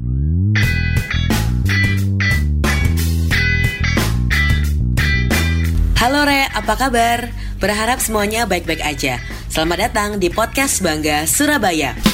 Halo Re, apa kabar? Berharap semuanya baik-baik aja. Selamat datang di podcast Bangga Surabaya.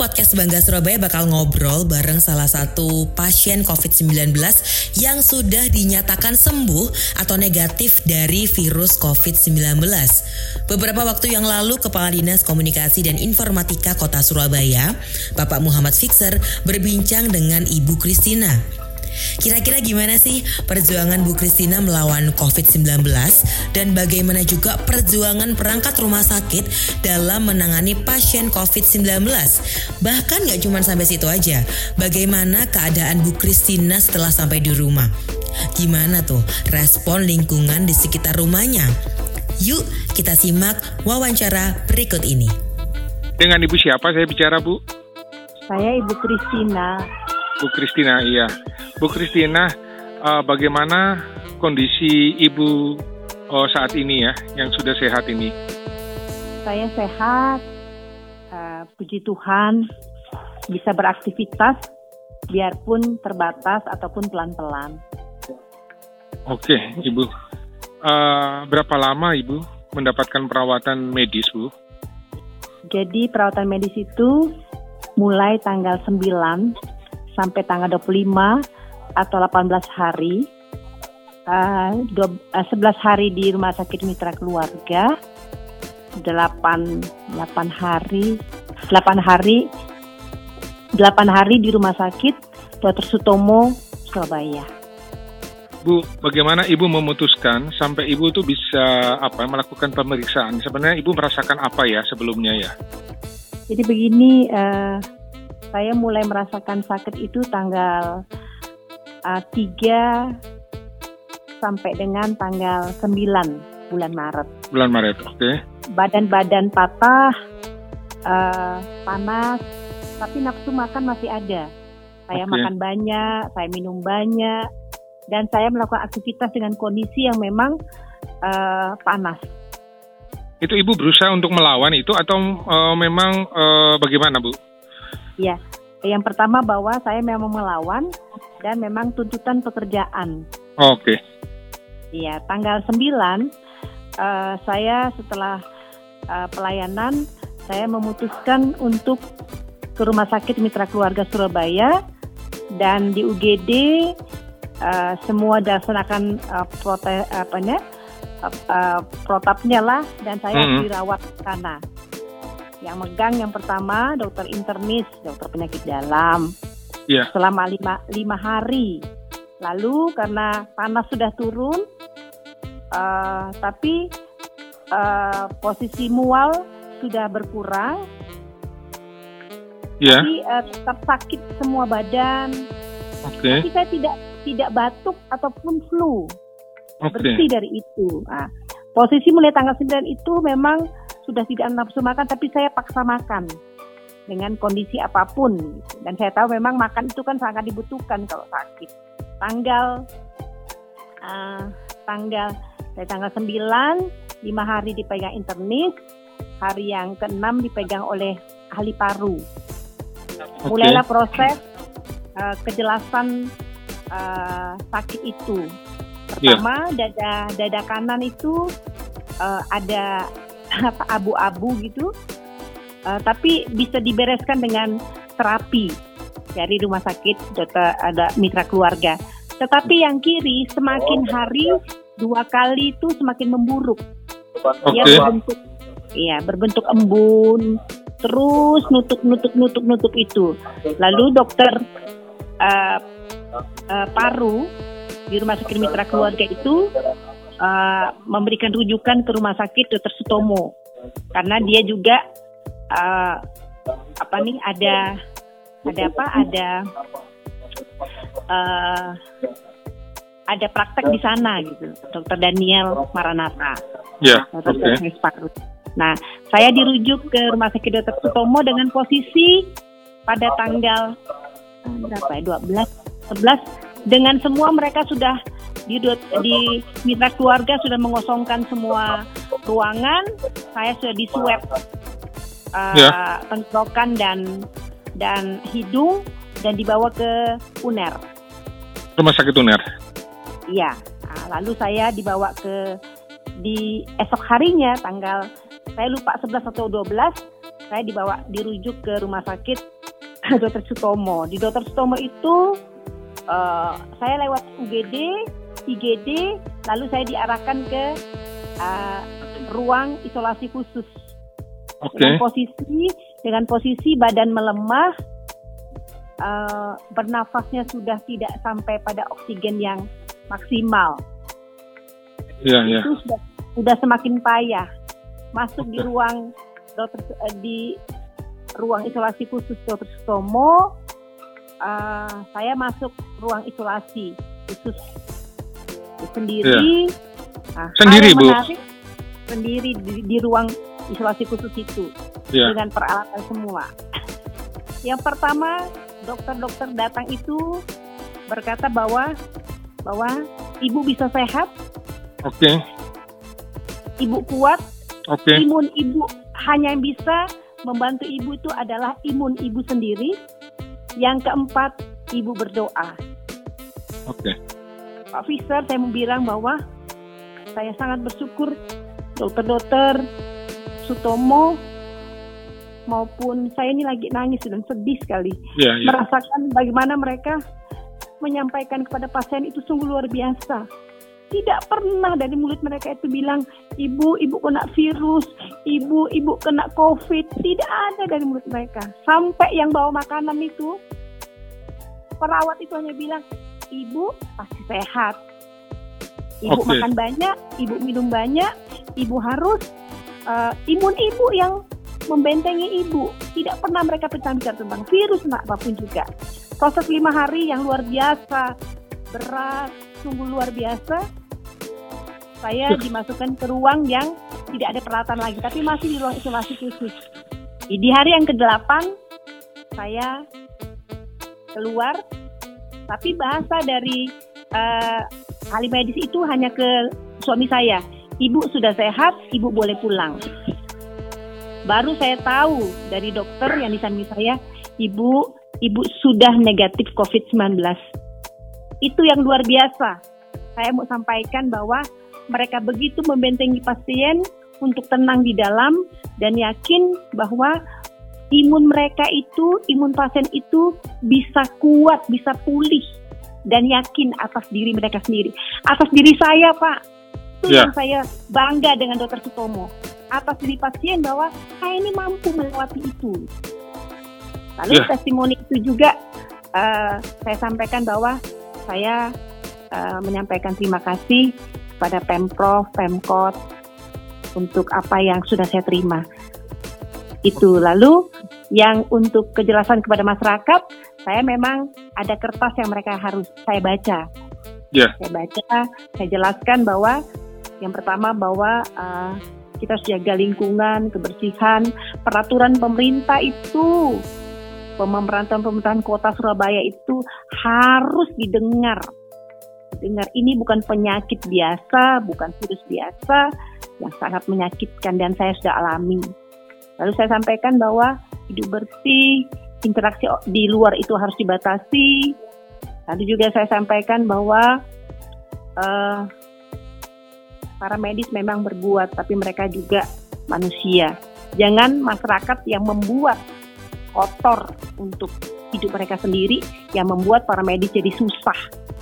Podcast Bangga Surabaya bakal ngobrol bareng salah satu pasien COVID-19 yang sudah dinyatakan sembuh atau negatif dari virus COVID-19. Beberapa waktu yang lalu Kepala Dinas Komunikasi dan Informatika Kota Surabaya, Bapak Muhammad Fixer berbincang dengan Ibu Kristina. Kira-kira gimana sih perjuangan Bu Kristina melawan COVID-19 dan bagaimana juga perjuangan perangkat rumah sakit dalam menangani pasien COVID-19? Bahkan nggak cuma sampai situ aja, bagaimana keadaan Bu Kristina setelah sampai di rumah? Gimana tuh respon lingkungan di sekitar rumahnya? Yuk kita simak wawancara berikut ini. Dengan Ibu siapa saya bicara Bu? Saya Ibu Kristina. Bu Kristina, iya. Bu Kristina, uh, bagaimana kondisi Ibu uh, saat ini ya, yang sudah sehat ini? Saya sehat, uh, puji Tuhan, bisa beraktivitas, biarpun terbatas ataupun pelan-pelan. Oke, Ibu. Uh, berapa lama Ibu mendapatkan perawatan medis, Bu? Jadi perawatan medis itu mulai tanggal 9 sampai tanggal 25 atau 18 hari. Uh, dua, uh, 11 hari di rumah sakit mitra keluarga. 8 8 hari 8 hari 8 hari di rumah sakit Dr. Sutomo Surabaya. Bu, bagaimana Ibu memutuskan sampai Ibu tuh bisa apa melakukan pemeriksaan? Sebenarnya Ibu merasakan apa ya sebelumnya ya? Jadi begini, uh, saya mulai merasakan sakit itu tanggal uh, 3 sampai dengan tanggal 9 bulan Maret. Bulan Maret, oke. Okay. Badan-badan patah, uh, panas, tapi nafsu makan masih ada. Saya okay. makan banyak, saya minum banyak, dan saya melakukan aktivitas dengan kondisi yang memang uh, panas. Itu ibu berusaha untuk melawan itu atau uh, memang uh, bagaimana bu? Ya, yang pertama bahwa saya memang melawan dan memang tuntutan pekerjaan. Oke. Okay. Iya, tanggal 9 uh, saya setelah uh, pelayanan saya memutuskan untuk ke Rumah Sakit Mitra Keluarga Surabaya dan di UGD uh, semua dilaksanakan uh, prote apanya uh, uh, protapnya lah dan saya mm -hmm. dirawat sana. Yang megang yang pertama dokter internis, dokter penyakit dalam. Yeah. Selama lima, lima hari. Lalu karena panas sudah turun, uh, tapi uh, posisi mual sudah berkurang. Yeah. Tapi uh, tetap sakit semua badan. Okay. Tapi saya tidak tidak batuk ataupun flu. Okay. Bersih dari itu. Nah, posisi mulai tanggal 9 itu memang sudah tidak nafsu makan tapi saya paksa makan dengan kondisi apa pun dan saya tahu memang makan itu kan sangat dibutuhkan kalau sakit tanggal uh, tanggal dari tanggal 9 lima hari dipegang internis hari yang keenam dipegang oleh ahli paru okay. mulailah proses uh, kejelasan uh, sakit itu iya. pertama yeah. dada dada kanan itu uh, ada apa abu-abu gitu uh, tapi bisa dibereskan dengan terapi. Dari rumah sakit dokter ada mitra keluarga. Tetapi yang kiri semakin hari dua kali itu semakin memburuk. Okay. ya berbentuk ya berbentuk embun terus nutup nutup nutup nutup itu. Lalu dokter uh, uh, paru di rumah sakit mitra keluarga itu uh, memberikan rujukan ke rumah sakit Dr. Sutomo. Karena dia juga uh, apa nih ada ada apa ada uh, ada praktek di sana gitu Dr. Daniel Maranata ya yeah, okay. Nah saya dirujuk ke rumah sakit Dr. Sutomo dengan posisi pada tanggal berapa ya 12 11 dengan semua mereka sudah di di mitra keluarga sudah mengosongkan semua ruangan saya sudah di swab uh, ya. tenggorokan dan dan hidung dan dibawa ke UNER rumah sakit UNER iya nah, lalu saya dibawa ke di esok harinya tanggal saya lupa 11 atau 12 saya dibawa dirujuk ke rumah sakit Dr. Sutomo. Di Dr. Sutomo itu uh, saya lewat UGD, IGD, lalu saya diarahkan ke uh, ruang isolasi khusus. Okay. Dengan posisi dengan posisi badan melemah, uh, bernafasnya sudah tidak sampai pada oksigen yang maksimal. Yeah, yeah. Itu sudah, sudah semakin payah. Masuk okay. di ruang dokter uh, di ruang isolasi khusus dokter Sutomo, uh, saya masuk ruang isolasi khusus sendiri. Yeah. Nah, sendiri bu. Sendiri di, di ruang isolasi khusus itu yeah. dengan peralatan semua. Yang pertama dokter-dokter datang itu berkata bahwa bahwa ibu bisa sehat. Oke. Okay. Ibu kuat. Oke. Okay. Imun ibu hanya yang bisa membantu ibu itu adalah imun ibu sendiri. Yang keempat, ibu berdoa. Oke. Okay. Pak Fisher, saya mau bilang bahwa saya sangat bersyukur dokter-dokter Sutomo maupun saya ini lagi nangis dan sedih sekali. Yeah, yeah. merasakan bagaimana mereka menyampaikan kepada pasien itu sungguh luar biasa. Tidak pernah dari mulut mereka itu bilang ibu ibu kena virus ibu ibu kena covid. Tidak ada dari mulut mereka. Sampai yang bawa makanan itu perawat itu hanya bilang ibu pasti sehat. Ibu okay. makan banyak ibu minum banyak ibu harus uh, imun ibu yang membentengi ibu. Tidak pernah mereka bicara tentang virus apa pun juga. Proses lima hari yang luar biasa. Berat sungguh luar biasa. Saya dimasukkan ke ruang yang tidak ada peralatan lagi, tapi masih di ruang isolasi khusus. Di hari yang ke-8, saya keluar, tapi bahasa dari uh, ahli medis itu hanya ke suami saya. Ibu sudah sehat, ibu boleh pulang. Baru saya tahu dari dokter yang di samping saya, ibu ibu sudah negatif COVID-19. Itu yang luar biasa. Saya mau sampaikan bahwa mereka begitu membentengi pasien untuk tenang di dalam dan yakin bahwa imun mereka itu, imun pasien itu bisa kuat, bisa pulih dan yakin atas diri mereka sendiri. Atas diri saya, Pak. Itu yeah. yang saya bangga dengan Dokter Sutomo. Atas diri pasien bahwa saya ini mampu melewati itu. Lalu yeah. testimoni itu juga uh, saya sampaikan bahwa saya uh, menyampaikan terima kasih pada Pemprov, Pemkot untuk apa yang sudah saya terima. Itu lalu yang untuk kejelasan kepada masyarakat, saya memang ada kertas yang mereka harus saya baca. Yeah. Saya baca, saya jelaskan bahwa yang pertama bahwa uh, kita harus jaga lingkungan, kebersihan, peraturan pemerintah itu pemerintahan pemerintahan kota Surabaya itu harus didengar dengar ini bukan penyakit biasa, bukan virus biasa yang sangat menyakitkan dan saya sudah alami. Lalu saya sampaikan bahwa hidup bersih, interaksi di luar itu harus dibatasi. Lalu juga saya sampaikan bahwa uh, para medis memang berbuat, tapi mereka juga manusia. Jangan masyarakat yang membuat kotor untuk hidup mereka sendiri, yang membuat para medis jadi susah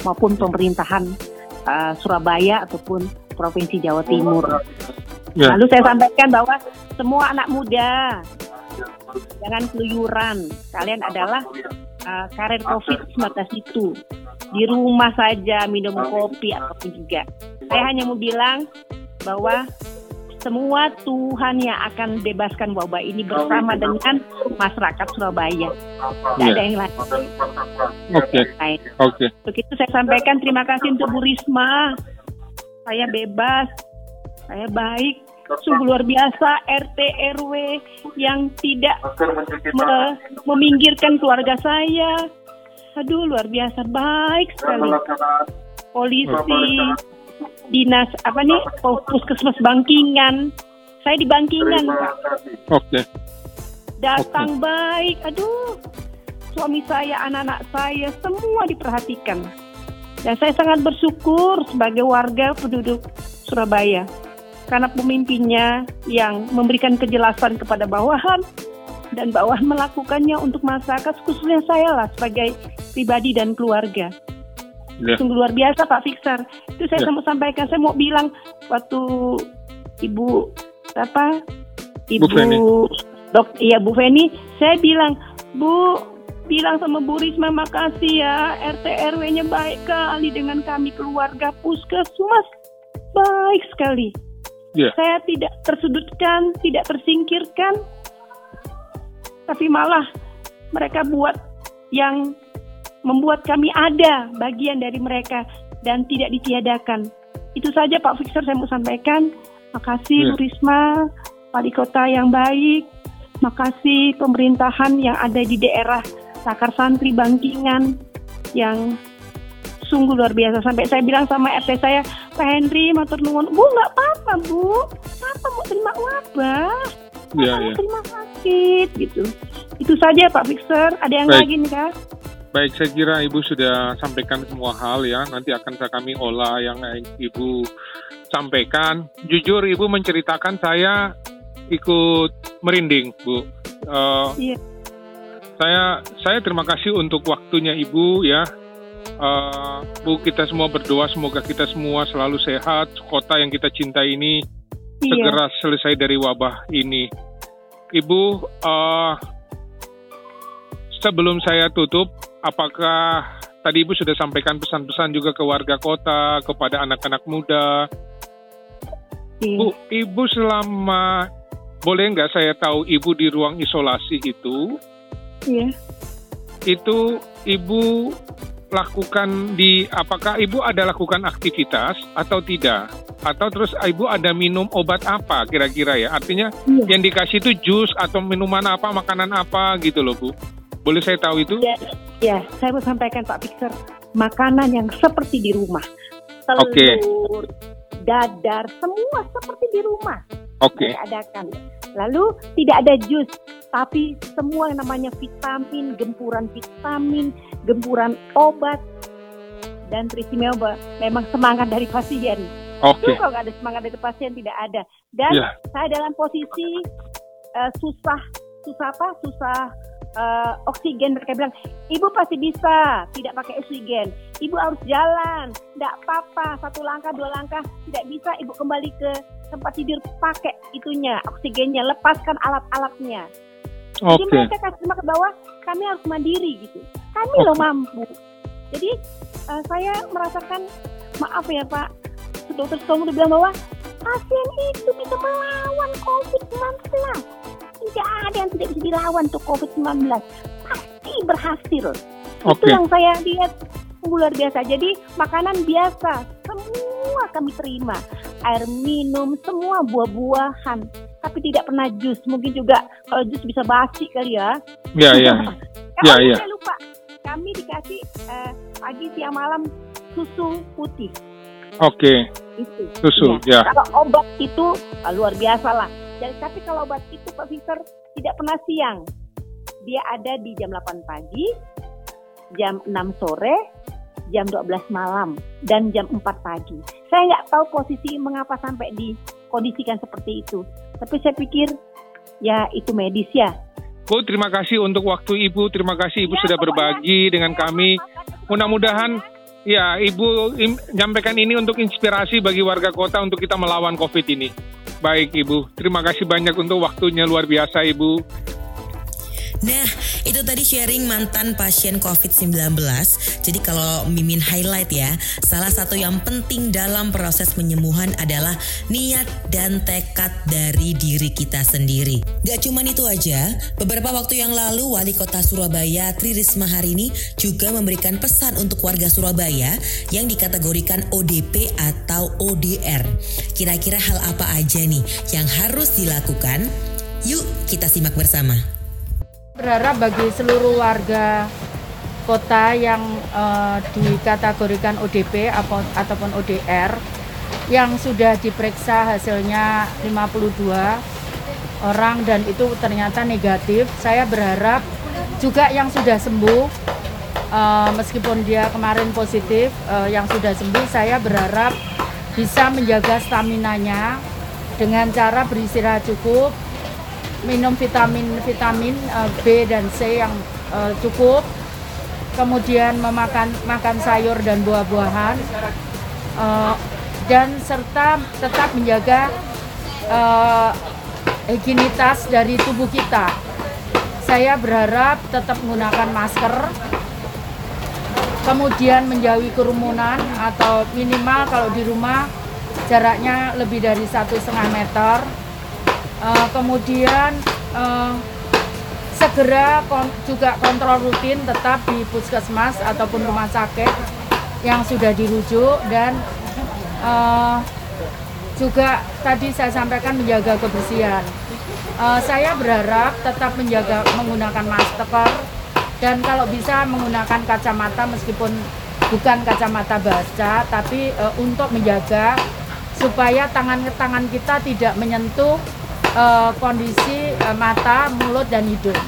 maupun pemerintahan uh, Surabaya ataupun Provinsi Jawa Timur. Ya. Lalu saya sampaikan bahwa semua anak muda jangan keluyuran. Kalian adalah uh, karir COVID-19 itu. Di rumah saja minum kopi ataupun juga. Saya hanya mau bilang bahwa semua Tuhan yang akan bebaskan wabah ini bersama dengan masyarakat Surabaya. Tidak yeah. ada yang lain. Oke. Okay. Oke. Okay. Begitu saya sampaikan terima kasih untuk Bu Risma. Saya bebas, saya baik, sungguh luar biasa RT RW yang tidak me meminggirkan keluarga saya. Aduh luar biasa baik sekali. Polisi, dinas apa nih puskesmas Bangkingan. Saya di Bangkingan, Pak. Oke. Okay. Datang okay. baik. Aduh, suami saya, anak-anak saya semua diperhatikan. Dan saya sangat bersyukur sebagai warga penduduk Surabaya karena pemimpinnya yang memberikan kejelasan kepada bawahan dan bawahan melakukannya untuk masyarakat khususnya saya lah sebagai pribadi dan keluarga. Yeah. Sungguh luar biasa Pak Fixer. Itu saya yeah. mau sampaikan, saya mau bilang waktu Ibu apa? Ibu Bu Dok, iya Bu Feni, saya bilang, Bu, bilang sama Bu Risma makasih ya RT RW-nya baik kali dengan kami keluarga puskesmas baik sekali. Yeah. Saya tidak tersudutkan, tidak tersingkirkan, tapi malah mereka buat yang membuat kami ada bagian dari mereka dan tidak ditiadakan. Itu saja Pak Fixer saya mau sampaikan. Makasih yeah. Bu Risma, Wali Kota yang baik. Makasih pemerintahan yang ada di daerah Sakar Santri Bangkingan yang sungguh luar biasa sampai saya bilang sama RT saya Pak Henry matur nuwun Bu nggak apa-apa Bu apa mau terima wabah ya, ya. terima sakit gitu itu saja Pak Fixer ada yang Baik. lagi nih Kak Baik, saya kira Ibu sudah sampaikan semua hal ya. Nanti akan saya kami olah yang Ibu sampaikan. Jujur Ibu menceritakan saya ikut merinding, Bu. Uh, iya saya saya terima kasih untuk waktunya Ibu ya. Uh, Bu kita semua berdoa semoga kita semua selalu sehat, kota yang kita cintai ini iya. segera selesai dari wabah ini. Ibu, uh, sebelum saya tutup, apakah tadi Ibu sudah sampaikan pesan-pesan juga ke warga kota, kepada anak-anak muda? Iya. Bu, Ibu selama boleh nggak saya tahu Ibu di ruang isolasi itu Iya. Itu ibu lakukan di apakah ibu ada lakukan aktivitas atau tidak? Atau terus ibu ada minum obat apa kira-kira ya? Artinya iya. yang dikasih itu jus atau minuman apa, makanan apa gitu loh Bu? Boleh saya tahu itu? Ya, ya saya mau sampaikan Pak Victor, makanan yang seperti di rumah. Telur, okay. dadar, semua seperti di rumah. Oke. Okay. adakan. Lalu tidak ada jus, tapi semua yang namanya vitamin, gempuran vitamin, gempuran obat, dan teristimewa memang semangat dari pasien. Oke. Okay. Kalau nggak ada semangat dari pasien tidak ada. Dan yeah. saya dalam posisi uh, susah, susah apa? Susah uh, oksigen mereka bilang ibu pasti bisa tidak pakai oksigen. Ibu harus jalan tidak apa-apa satu langkah dua langkah tidak bisa ibu kembali ke tempat tidur pakai itunya oksigennya lepaskan alat-alatnya. Okay. jadi mereka kasih ke bawah kami harus mandiri gitu. Kami okay. loh mampu. Jadi uh, saya merasakan maaf ya pak dokter udah bilang bahwa pasien itu bisa melawan COVID-19 tidak ada yang tidak bisa dilawan untuk COVID-19. Pasti berhasil. Okay. Itu yang saya lihat luar biasa. Jadi makanan biasa, semua kami terima. Air minum, semua buah-buahan. Tapi tidak pernah jus. Mungkin juga kalau jus bisa basi kali ya. Iya, iya. Iya, iya. Saya lupa. Kami dikasih eh, pagi, siang, malam susu putih. Oke. Okay. Itu. Susu, ya. ya. Kalau obat itu luar biasa lah dan tapi kalau obat itu Pak Victor tidak pernah siang. Dia ada di jam 8 pagi, jam 6 sore, jam 12 malam, dan jam 4 pagi. Saya nggak tahu posisi mengapa sampai dikondisikan seperti itu. Tapi saya pikir ya itu medis ya. Bu, terima kasih untuk waktu Ibu. Terima kasih Ibu ya, sudah berbagi dengan kami. Mudah-mudahan ya Ibu menyampaikan ini untuk inspirasi bagi warga kota untuk kita melawan COVID ini. Baik Ibu, terima kasih banyak untuk waktunya luar biasa Ibu. Nah, itu tadi sharing mantan pasien COVID-19. Jadi kalau Mimin highlight ya, salah satu yang penting dalam proses penyembuhan adalah niat dan tekad dari diri kita sendiri. Gak cuman itu aja, beberapa waktu yang lalu Wali Kota Surabaya Tri Risma hari ini juga memberikan pesan untuk warga Surabaya yang dikategorikan ODP atau ODR. Kira-kira hal apa aja nih yang harus dilakukan? Yuk kita simak bersama berharap bagi seluruh warga kota yang uh, dikategorikan ODP ataupun ODR yang sudah diperiksa hasilnya 52 orang dan itu ternyata negatif. Saya berharap juga yang sudah sembuh uh, meskipun dia kemarin positif uh, yang sudah sembuh saya berharap bisa menjaga stamina-nya dengan cara beristirahat cukup minum vitamin-vitamin uh, B dan C yang uh, cukup, kemudian memakan makan sayur dan buah-buahan, uh, dan serta tetap menjaga uh, higienitas dari tubuh kita. Saya berharap tetap menggunakan masker, kemudian menjauhi kerumunan atau minimal kalau di rumah jaraknya lebih dari satu setengah meter uh, kemudian uh, segera kon juga kontrol rutin tetap di puskesmas ataupun rumah sakit yang sudah dirujuk dan uh, juga tadi saya sampaikan menjaga kebersihan. Uh, saya berharap tetap menjaga menggunakan masker dan kalau bisa menggunakan kacamata meskipun bukan kacamata baca tapi uh, untuk menjaga supaya tangan-tangan kita tidak menyentuh uh, kondisi uh, mata, mulut dan hidung.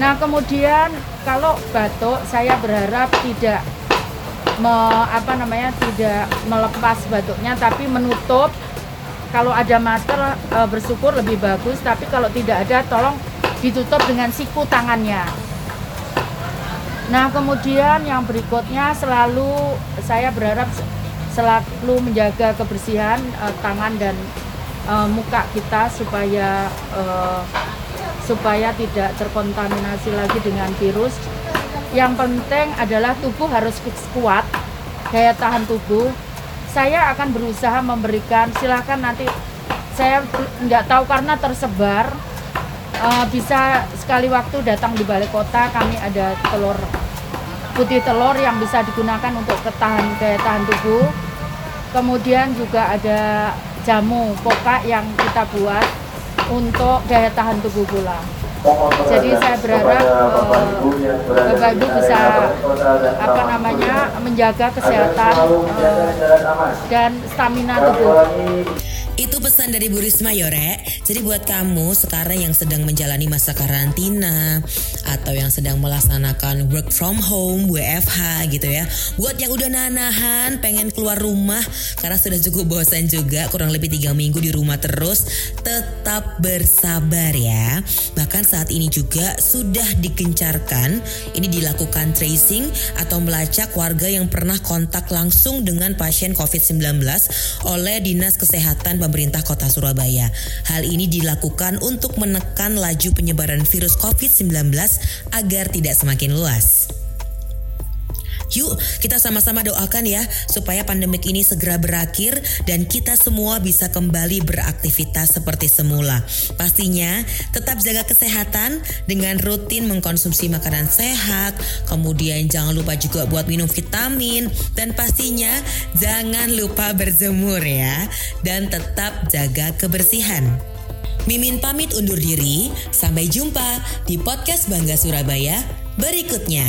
Nah, kemudian kalau batuk saya berharap tidak me, apa namanya tidak melepas batuknya tapi menutup kalau ada masker e, bersyukur lebih bagus tapi kalau tidak ada tolong ditutup dengan siku tangannya nah kemudian yang berikutnya selalu saya berharap selalu menjaga kebersihan e, tangan dan uh, muka kita supaya uh, supaya tidak terkontaminasi lagi dengan virus. Yang penting adalah tubuh harus kuat, daya tahan tubuh. Saya akan berusaha memberikan, silahkan nanti saya nggak tahu karena tersebar uh, bisa sekali waktu datang di balai kota kami ada telur putih telur yang bisa digunakan untuk ketahan daya tahan tubuh kemudian juga ada jamu poka yang kita buat untuk daya tahan tubuh pula. Jadi saya berharap uh, Bapak Ibu bisa apa namanya menjaga kesehatan uh, dan stamina tubuh. Itu pesan dari Bu Risma Yore. Jadi buat kamu sekarang yang sedang menjalani masa karantina atau yang sedang melaksanakan work from home, WFH gitu ya. Buat yang udah nahan pengen keluar rumah karena sudah cukup bosan juga kurang lebih tiga minggu di rumah terus. Tetap bersabar ya. Bahkan saat ini juga sudah dikencarkan ini dilakukan tracing atau melacak warga yang pernah kontak langsung dengan pasien COVID-19 oleh Dinas Kesehatan pemerintah kota Surabaya. Hal ini dilakukan untuk menekan laju penyebaran virus COVID-19 agar tidak semakin luas. Yuk kita sama-sama doakan ya supaya pandemik ini segera berakhir dan kita semua bisa kembali beraktivitas seperti semula. Pastinya tetap jaga kesehatan dengan rutin mengkonsumsi makanan sehat, kemudian jangan lupa juga buat minum vitamin dan pastinya jangan lupa berjemur ya dan tetap jaga kebersihan. Mimin pamit undur diri, sampai jumpa di podcast Bangga Surabaya berikutnya.